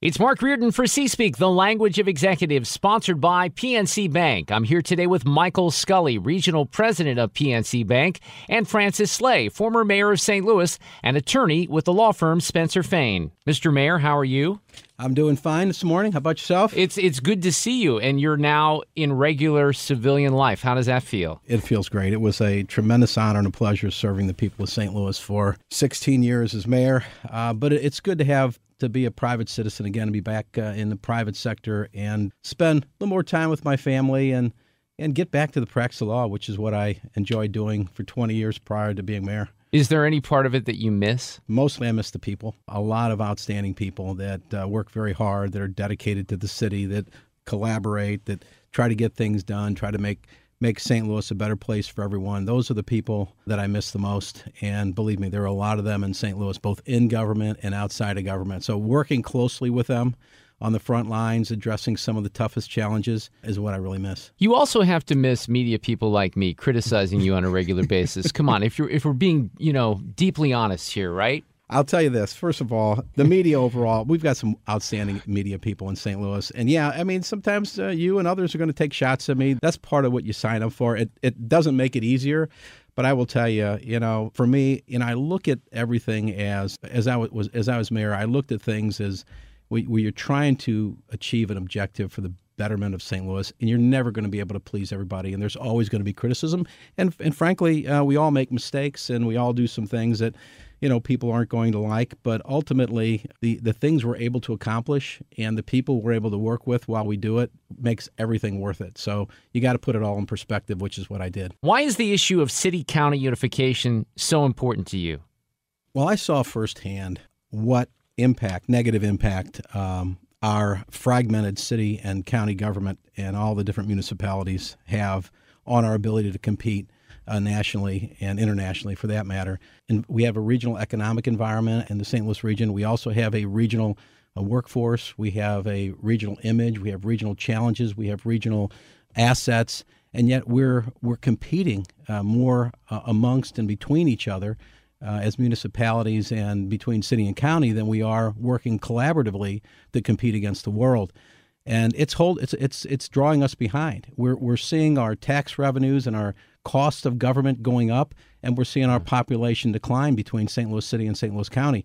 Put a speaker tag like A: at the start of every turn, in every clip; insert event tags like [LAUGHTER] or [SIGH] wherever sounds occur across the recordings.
A: It's Mark Reardon for C-Speak, the language of executives, sponsored by PNC Bank. I'm here today with Michael Scully, regional president of PNC Bank, and Francis Slay, former mayor of St. Louis and attorney with the law firm Spencer Fane. Mr. Mayor, how are you?
B: I'm doing fine this morning. How about yourself?
A: It's it's good to see you, and you're now in regular civilian life. How does that feel?
B: It feels great. It was a tremendous honor and a pleasure serving the people of St. Louis for 16 years as mayor. Uh, but it's good to have to be a private citizen again and be back uh, in the private sector and spend a little more time with my family and and get back to the practice of law, which is what I enjoyed doing for 20 years prior to being mayor.
A: Is there any part of it that you miss?
B: Mostly, I miss the people. A lot of outstanding people that uh, work very hard, that are dedicated to the city, that collaborate, that try to get things done, try to make make St. Louis a better place for everyone. Those are the people that I miss the most. And believe me, there are a lot of them in St. Louis, both in government and outside of government. So working closely with them on the front lines, addressing some of the toughest challenges is what I really miss.
A: You also have to miss media people like me criticizing you on a regular basis. [LAUGHS] Come on, if you're if we're being, you know, deeply honest here, right?
B: I'll tell you this. First of all, the media overall, we've got some outstanding media people in St. Louis. And yeah, I mean, sometimes uh, you and others are going to take shots at me. That's part of what you sign up for. It, it doesn't make it easier. But I will tell you, you know, for me, know, I look at everything as as I was as I was mayor. I looked at things as we are trying to achieve an objective for the betterment of St. Louis, and you're never going to be able to please everybody, and there's always going to be criticism, and and frankly, uh, we all make mistakes, and we all do some things that you know people aren't going to like but ultimately the the things we're able to accomplish and the people we're able to work with while we do it makes everything worth it. So you got to put it all in perspective which is what I did.
A: Why is the issue of city county unification so important to you?
B: Well I saw firsthand what impact negative impact um, our fragmented city and county government and all the different municipalities have on our ability to compete uh, nationally and internationally for that matter. And we have a regional economic environment in the St. Louis region. We also have a regional uh, workforce. We have a regional image. We have regional challenges. We have regional assets. And yet we're, we're competing uh, more uh, amongst and between each other. Uh, as municipalities and between city and county than we are working collaboratively to compete against the world and it's hold it's it's it's drawing us behind. We're we're seeing our tax revenues and our cost of government going up, and we're seeing our population decline between St. Louis City and St. Louis County.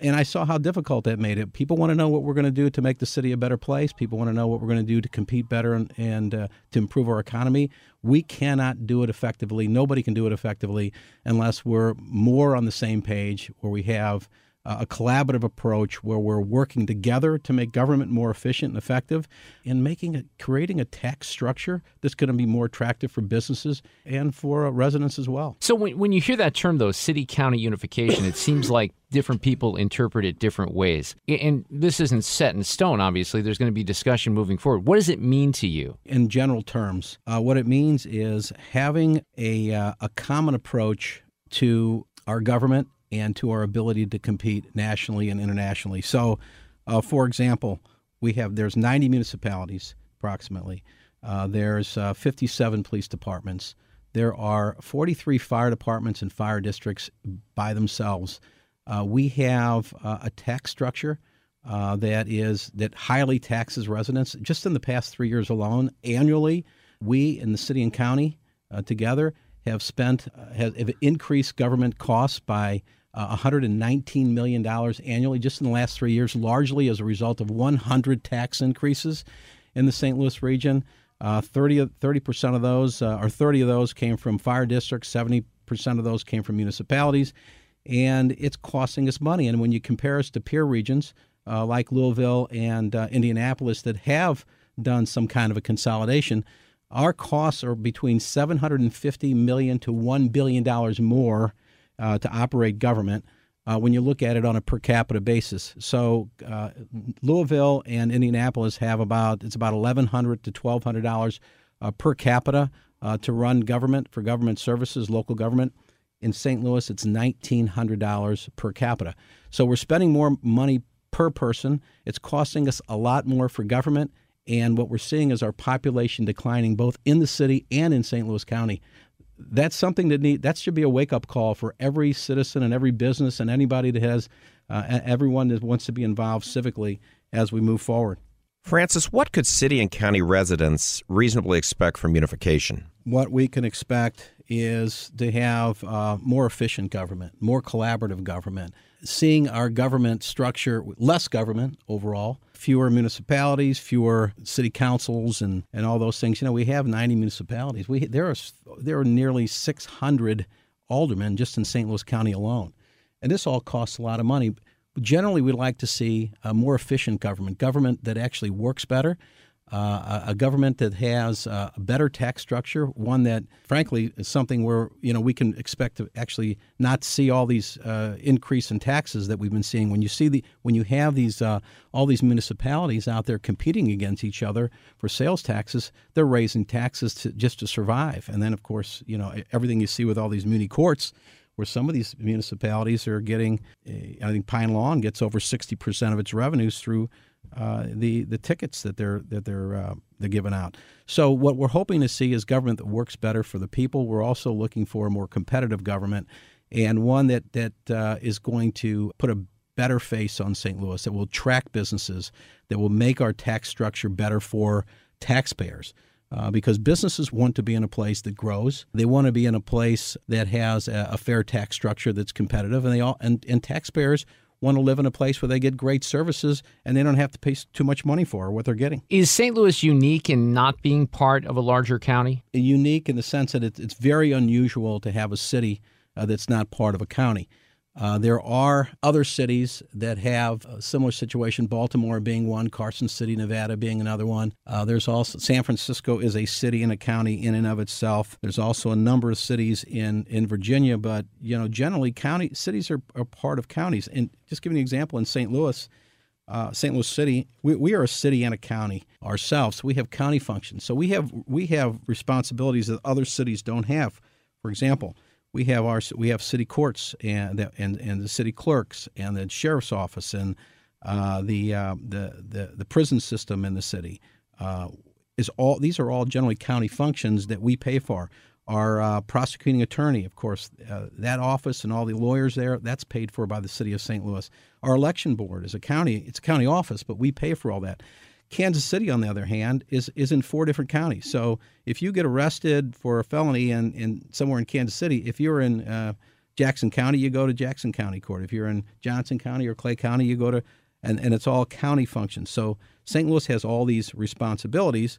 B: And I saw how difficult that made it. People want to know what we're going to do to make the city a better place. People want to know what we're going to do to compete better and, and uh, to improve our economy. We cannot do it effectively. Nobody can do it effectively unless we're more on the same page, where we have a collaborative approach where we're working together to make government more efficient and effective and making it creating a tax structure that's going to be more attractive for businesses and for uh, residents as well.
A: So when, when you hear that term though city county unification it seems like different people interpret it different ways. And this isn't set in stone obviously there's going to be discussion moving forward. What does it mean to you?
B: In general terms, uh, what it means is having a uh, a common approach to our government and to our ability to compete nationally and internationally. So, uh, for example, we have there's 90 municipalities approximately. Uh, there's uh, 57 police departments. There are 43 fire departments and fire districts by themselves. Uh, we have uh, a tax structure uh, that is that highly taxes residents. Just in the past three years alone, annually, we in the city and county together have spent have increased government costs by uh, $119 million annually just in the last three years, largely as a result of 100 tax increases in the St. Louis region. Uh, 30 percent of those, uh, or 30 of those, came from fire districts. 70 percent of those came from municipalities, and it's costing us money. And when you compare us to peer regions uh, like Louisville and uh, Indianapolis that have done some kind of a consolidation, our costs are between 750 million to 1 billion dollars more uh, to operate government uh, when you look at it on a per capita basis. So uh, Louisville and Indianapolis have about it's about eleven hundred to twelve hundred dollars uh, per capita uh, to run government for government services, local government. In St. Louis, it's nineteen hundred dollars per capita. So we're spending more money per person. It's costing us a lot more for government. And what we're seeing is our population declining both in the city and in St. Louis County that's something that need that should be a wake up call for every citizen and every business and anybody that has uh, everyone that wants to be involved civically as we move forward.
C: Francis, what could city and county residents reasonably expect from unification?
B: What we can expect is to have uh, more efficient government, more collaborative government, seeing our government structure less government overall, fewer municipalities, fewer city councils, and, and all those things. You know, we have 90 municipalities. We there are there are nearly 600 aldermen just in St. Louis County alone, and this all costs a lot of money But generally, we like to see a more efficient government, government that actually works better, uh, a, government that has uh, a better tax structure, one that, frankly, is something where you know we can expect to actually not see all these uh, increase in taxes that we've been seeing. When you see the when you have these uh, all these municipalities out there competing against each other for sales taxes, they're raising taxes to, just to survive. And then, of course, you know everything you see with all these muni courts where some of these municipalities are getting, eh, I think Pine Lawn gets over 60% of its revenues through uh, the the tickets that they're that they're uh, they're giving out. So what we're hoping to see is government that works better for the people. We're also looking for a more competitive government and one that that uh, is going to put a better face on St. Louis that will attract businesses that will make our tax structure better for taxpayers uh, because businesses want to be in a place that grows. They want to be in a place that has a, a fair tax structure that's competitive, and they all and, and taxpayers want to live in a place where they get great services and they don't have to pay too much money for what they're getting.
A: Is St. Louis unique in not being part of a larger county?
B: Unique in the sense that it's very unusual to have a city uh, that's not part of a county. Uh, there are other cities that have a similar situation, Baltimore being one, Carson City, Nevada being another one. Uh, there's also San Francisco is a city and a county in and of itself. There's also a number of cities in, in Virginia, but you know generally county cities are, are part of counties. And just giving an example, in St. Louis, uh, St. Louis City, we, we are a city and a county ourselves. We have county functions, so we have we have responsibilities that other cities don't have. For example we have our we have city courts and the, and and the city clerks and the sheriff's office and uh, the, uh, the the the prison system in the city uh, is all these are all generally county functions that we pay for. Our uh, prosecuting attorney, of course, uh, that office and all the lawyers there, that's paid for by the city of St. Louis. Our election board is a county, it's a county office, but we pay for all that. Kansas City, on the other hand, is is in four different counties. So if you get arrested for a felony in, in somewhere in Kansas City, if you're in uh, Jackson County, you go to Jackson County Court. If you're in Johnson County or Clay County, you go to and, and it's all county functions. So St. Louis has all these responsibilities,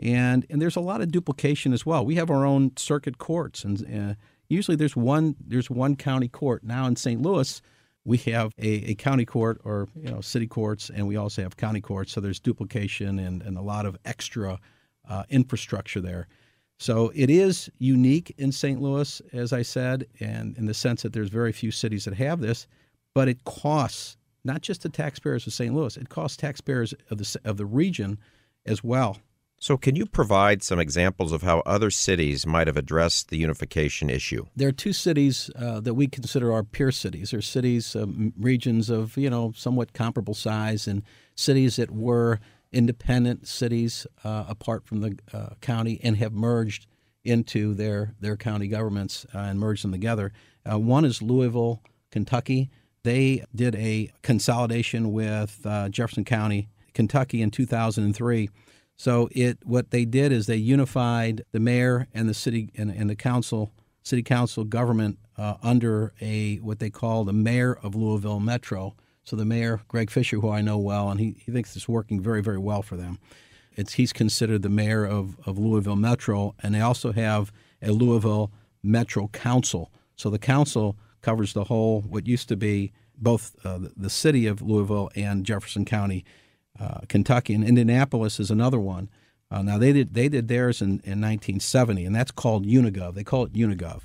B: and and there's a lot of duplication as well. We have our own circuit courts, and uh, usually there's one there's one county court. Now in St. Louis, we have a, a, county court or you know city courts, and we also have county courts. So there's duplication and, and a lot of extra uh, infrastructure there. So it is unique in St. Louis, as I said, and in the sense that there's very few cities that have this, but it costs not just the taxpayers of St. Louis; it costs taxpayers of the of the region as well.
C: So, can you provide some examples of how other cities might have addressed the unification issue?
B: There are two cities uh, that we consider our peer cities. They're cities, um, regions of you know somewhat comparable size, and cities that were independent cities uh, apart from the uh, county and have merged into their their county governments uh, and merged them together. Uh, one is Louisville, Kentucky. They did a consolidation with uh, Jefferson County, Kentucky, in 2003 so it what they did is they unified the mayor and the city and, and the council, city council government uh, under a what they call the mayor of Louisville Metro. So the mayor, Greg Fisher, who I know well, and he, he thinks it's working very, very well for them. It's he's considered the mayor of, of Louisville Metro, and they also have a Louisville Metro Council. So the council covers the whole what used to be both uh, the, the city of Louisville and Jefferson County uh, Kentucky, and Indianapolis is another one. Uh, now they did they did theirs in, in 1970, and that's called Unigov. They call it Unigov,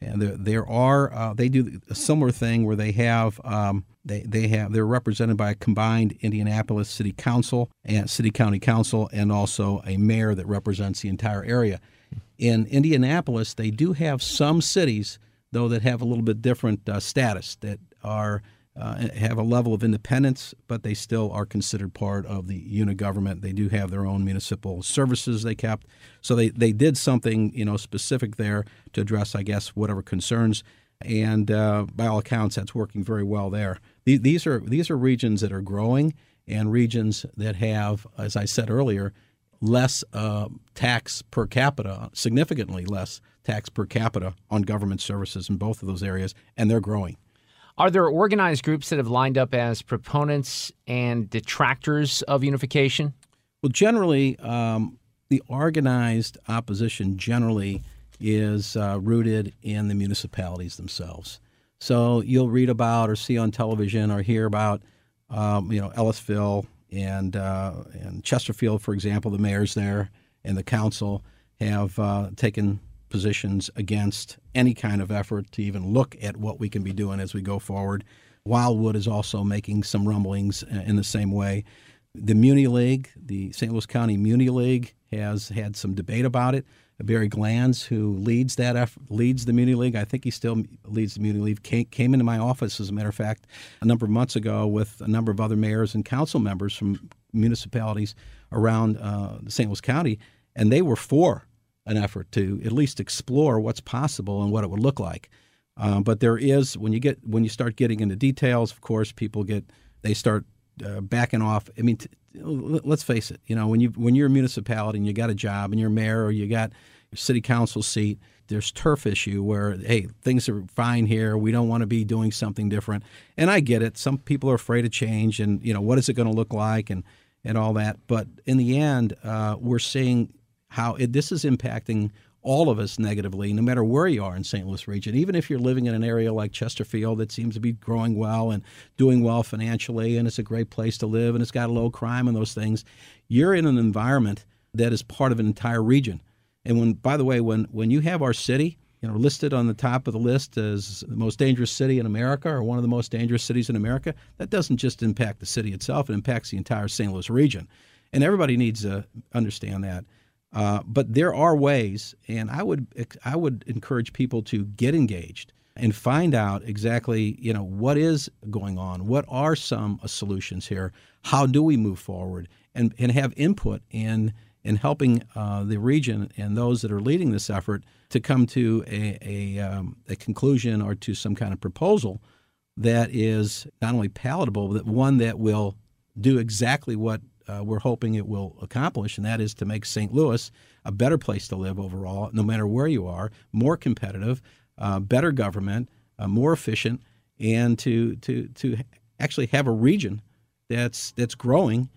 B: and there, there are uh, they do a similar thing where they have um, they they have they're represented by a combined Indianapolis City Council and City County Council, and also a mayor that represents the entire area. In Indianapolis, they do have some cities though that have a little bit different uh, status that are uh, have a level of independence, but they still are considered part of the unit government. They do have their own municipal services they kept, so they, they did something you know specific there to address, I guess, whatever concerns. And uh, by all accounts, that's working very well there. These are these are regions that are growing, and regions that have, as I said earlier, less uh, tax per capita, significantly less tax per capita on government services in both of those areas, and they're growing.
A: Are there organized groups that have lined up as proponents and detractors of unification?
B: Well, generally, um, the organized opposition generally is uh, rooted in the municipalities themselves. So you'll read about or see on television or hear about, um, you know, Ellisville and uh, and Chesterfield, for example. The mayors there and the council have uh, taken positions against any kind of effort to even look at what we can be doing as we go forward. Wildwood is also making some rumblings uh, in the same way. The Muni League, the St. Louis County Muni League, has had some debate about it. Barry Glantz, who leads that effort, leads the Muni League, I think he still leads the Muni League, came, came into my office, as a matter of fact, a number of months ago with a number of other mayors and council members from municipalities around uh, St. Louis County, and they were for an effort to at least explore what's possible and what it would look like. Um, but there is when you get when you start getting into details, of course, people get they start uh, backing off. I mean, t- let's face it. You know, when you when you're a municipality and you got a job and you're mayor or you got your city council seat, there's turf issue where hey things are fine here. We don't want to be doing something different. And I get it. Some people are afraid of change and you know what is it going to look like and and all that. But in the end, uh, we're seeing how it, this is impacting all of us negatively, no matter where you are in St. Louis region. Even if you're living in an area like Chesterfield that seems to be growing well and doing well financially, and it's a great place to live, and it's got a low crime and those things, you're in an environment that is part of an entire region. And when, by the way, when when you have our city, you know, listed on the top of the list as the most dangerous city in America or one of the most dangerous cities in America, that doesn't just impact the city itself; it impacts the entire St. Louis region, and everybody needs to understand that. Uh, but there are ways, and I would I would encourage people to get engaged and find out exactly you know what is going on, what are some solutions here, how do we move forward, and and have input in in helping uh, the region and those that are leading this effort to come to a a, um, a conclusion or to some kind of proposal that is not only palatable, but one that will do exactly what uh, we're hoping it will accomplish, and that is to make St. Louis a better place to live overall, no matter where you are, more competitive, uh, better government, uh, more efficient, and to to to actually have a region that's that's growing.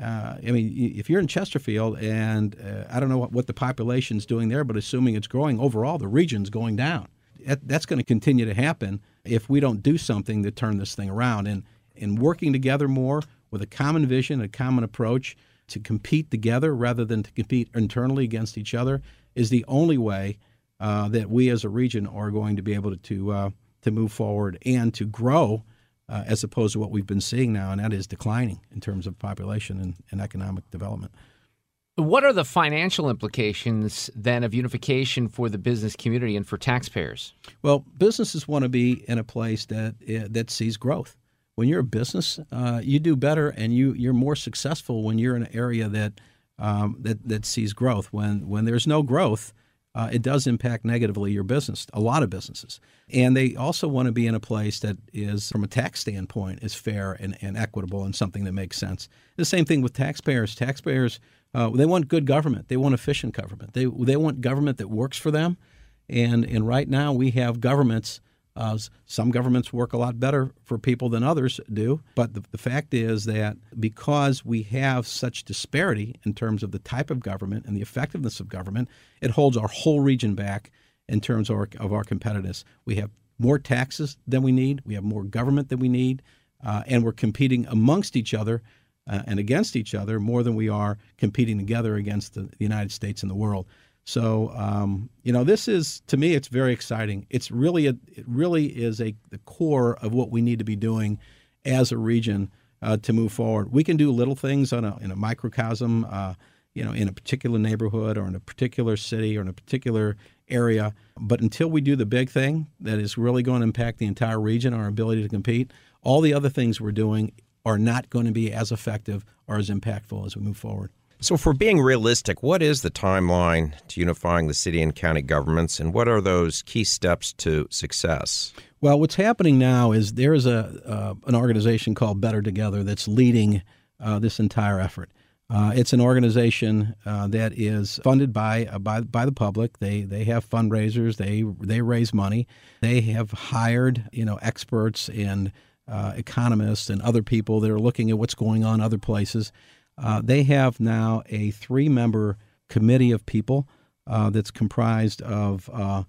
B: Uh, I mean, if you're in Chesterfield, and uh, I don't know what, what the population's doing there, but assuming it's growing overall, the region's going down. That, that's going to continue to happen if we don't do something to turn this thing around. And and working together more, with a common vision, a common approach to compete together rather than to compete internally against each other is the only way uh, that we as a region are going to be able to to, uh, to move forward and to grow uh, as opposed to what we've been seeing now, and that is declining in terms of population and, and economic development.
A: What are the financial implications then of unification for the business community and for taxpayers?
B: Well, businesses want to be in a place that uh, that sees growth when you're a business, uh, you do better and you you're more successful when you're in an area that um, that that sees growth. When when there's no growth, uh, it does impact negatively your business. A lot of businesses, and they also want to be in a place that is, from a tax standpoint, is fair and, and equitable and something that makes sense. The same thing with taxpayers. Taxpayers uh, they want good government. They want efficient government. They they want government that works for them. And and right now we have governments uh, some governments work a lot better for people than others do. But the, the, fact is that because we have such disparity in terms of the type of government and the effectiveness of government, it holds our whole region back in terms of our, of our competitiveness. We have more taxes than we need, we have more government than we need, uh, and we're competing amongst each other. Uh, and against each other more than we are competing together against the, the United States and the world. So um, you know, this is to me, it's very exciting. It's really a, it really is a the core of what we need to be doing as a region uh, to move forward. We can do little things on a in a microcosm, uh, you know, in a particular neighborhood or in a particular city or in a particular area. But until we do the big thing that is really going to impact the entire region, our ability to compete, all the other things we're doing are not going to be as effective or as impactful as we move forward.
C: So, for being realistic, what is the timeline to unifying the city and county governments, and what are those key steps to success?
B: Well, what's happening now is there is a uh, an organization called Better Together that's leading uh, this entire effort. Uh, it's an organization uh, that is funded by, uh, by by the public. They they have fundraisers. They they raise money. They have hired you know experts and uh, economists and other people that are looking at what's going on other places. Uh, they have now a three member committee of people uh, that's comprised of uh,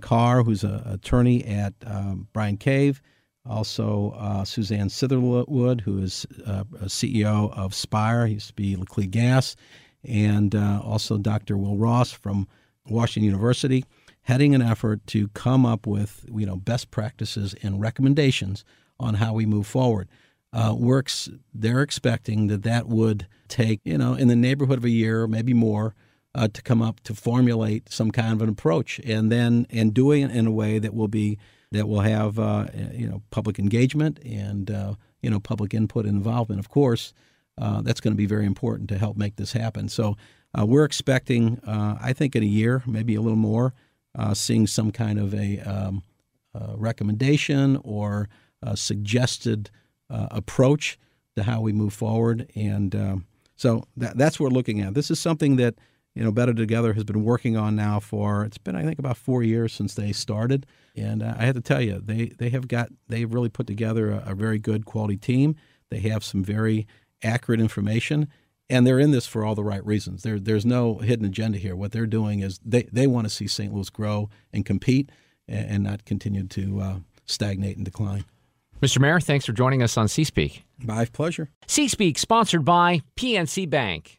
B: Carr, who's an attorney at um, Bryan Cave, also uh, Suzanne Sitherwood, who is uh, CEO of Spire, used to be Laclede Gas, and uh, also Dr. Will Ross from Washington University, heading an effort to come up with you know best practices and recommendations on how we move forward. Uh, works they're expecting that that would take you know in the neighborhood of a year, maybe more, uh, to come up to formulate some kind of an approach, and then and doing it in a way that will be that will have uh, you know public engagement and uh, you know public input and involvement. Of course, uh, that's going to be very important to help make this happen. So uh, we're expecting, I think, in a year, maybe a little more, seeing some kind of a um, recommendation or suggested approach to how we move forward. And um, so that, that's what we're looking at. This is something that you know Better Together has been working on now for it's been I think about four years since they started. And uh, I have to tell you, they they have got they've really put together a, a very good quality team. They have some very accurate information and they're in this for all the right reasons. There, there's no hidden agenda here. What they're doing is they, they want to see St. Louis grow and compete and, and not continue to uh, stagnate and decline.
A: Mr. Mayor, thanks for joining us on C-Speak.
B: My pleasure.
A: C-Speak, sponsored by PNC Bank.